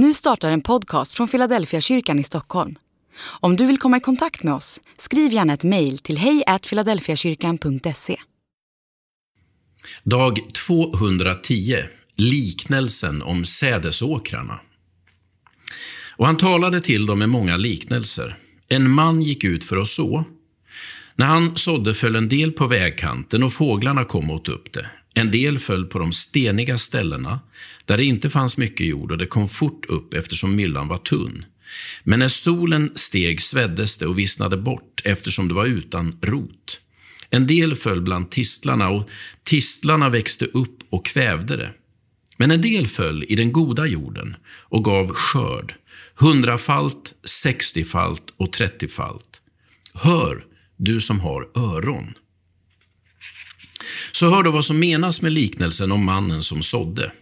Nu startar en podcast från Philadelphia kyrkan i Stockholm. Om du vill komma i kontakt med oss, skriv gärna ett mejl till hejfiladelfiakyrkan.se. Dag 210. Liknelsen om sädesåkrarna. Och han talade till dem med många liknelser. En man gick ut för att så. När han sådde föll en del på vägkanten och fåglarna kom och åt upp det. En del föll på de steniga ställena, där det inte fanns mycket jord och det kom fort upp eftersom myllan var tunn. Men när solen steg sveddes det och vissnade bort eftersom det var utan rot. En del föll bland tistlarna och tistlarna växte upp och kvävde det. Men en del föll i den goda jorden och gav skörd, hundrafalt, sextiofalt och trettiofalt. Hör, du som har öron. Så hör då vad som menas med liknelsen om mannen som sådde.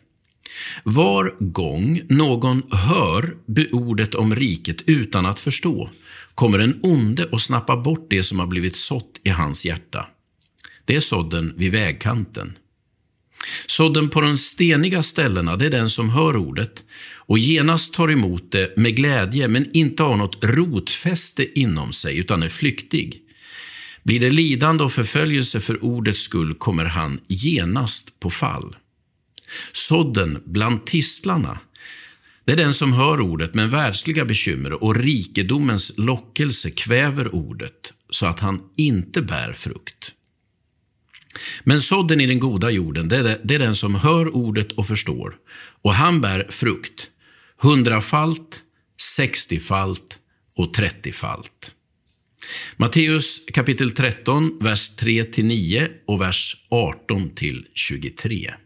Var gång någon hör ordet om riket utan att förstå, kommer en onde och snappar bort det som har blivit sått i hans hjärta. Det är sådden vid vägkanten. Sådden på de steniga ställena, det är den som hör ordet och genast tar emot det med glädje, men inte har något rotfäste inom sig, utan är flyktig. Blir det lidande och förföljelse för ordets skull kommer han genast på fall. Sådden bland tistlarna, det är den som hör ordet men världsliga bekymmer och rikedomens lockelse kväver ordet så att han inte bär frukt. Men sådden i den goda jorden, det är, det är den som hör ordet och förstår, och han bär frukt, hundrafalt, sextiofalt och trettiofalt. Matteus kapitel 13, vers 3-9 och vers 18 23.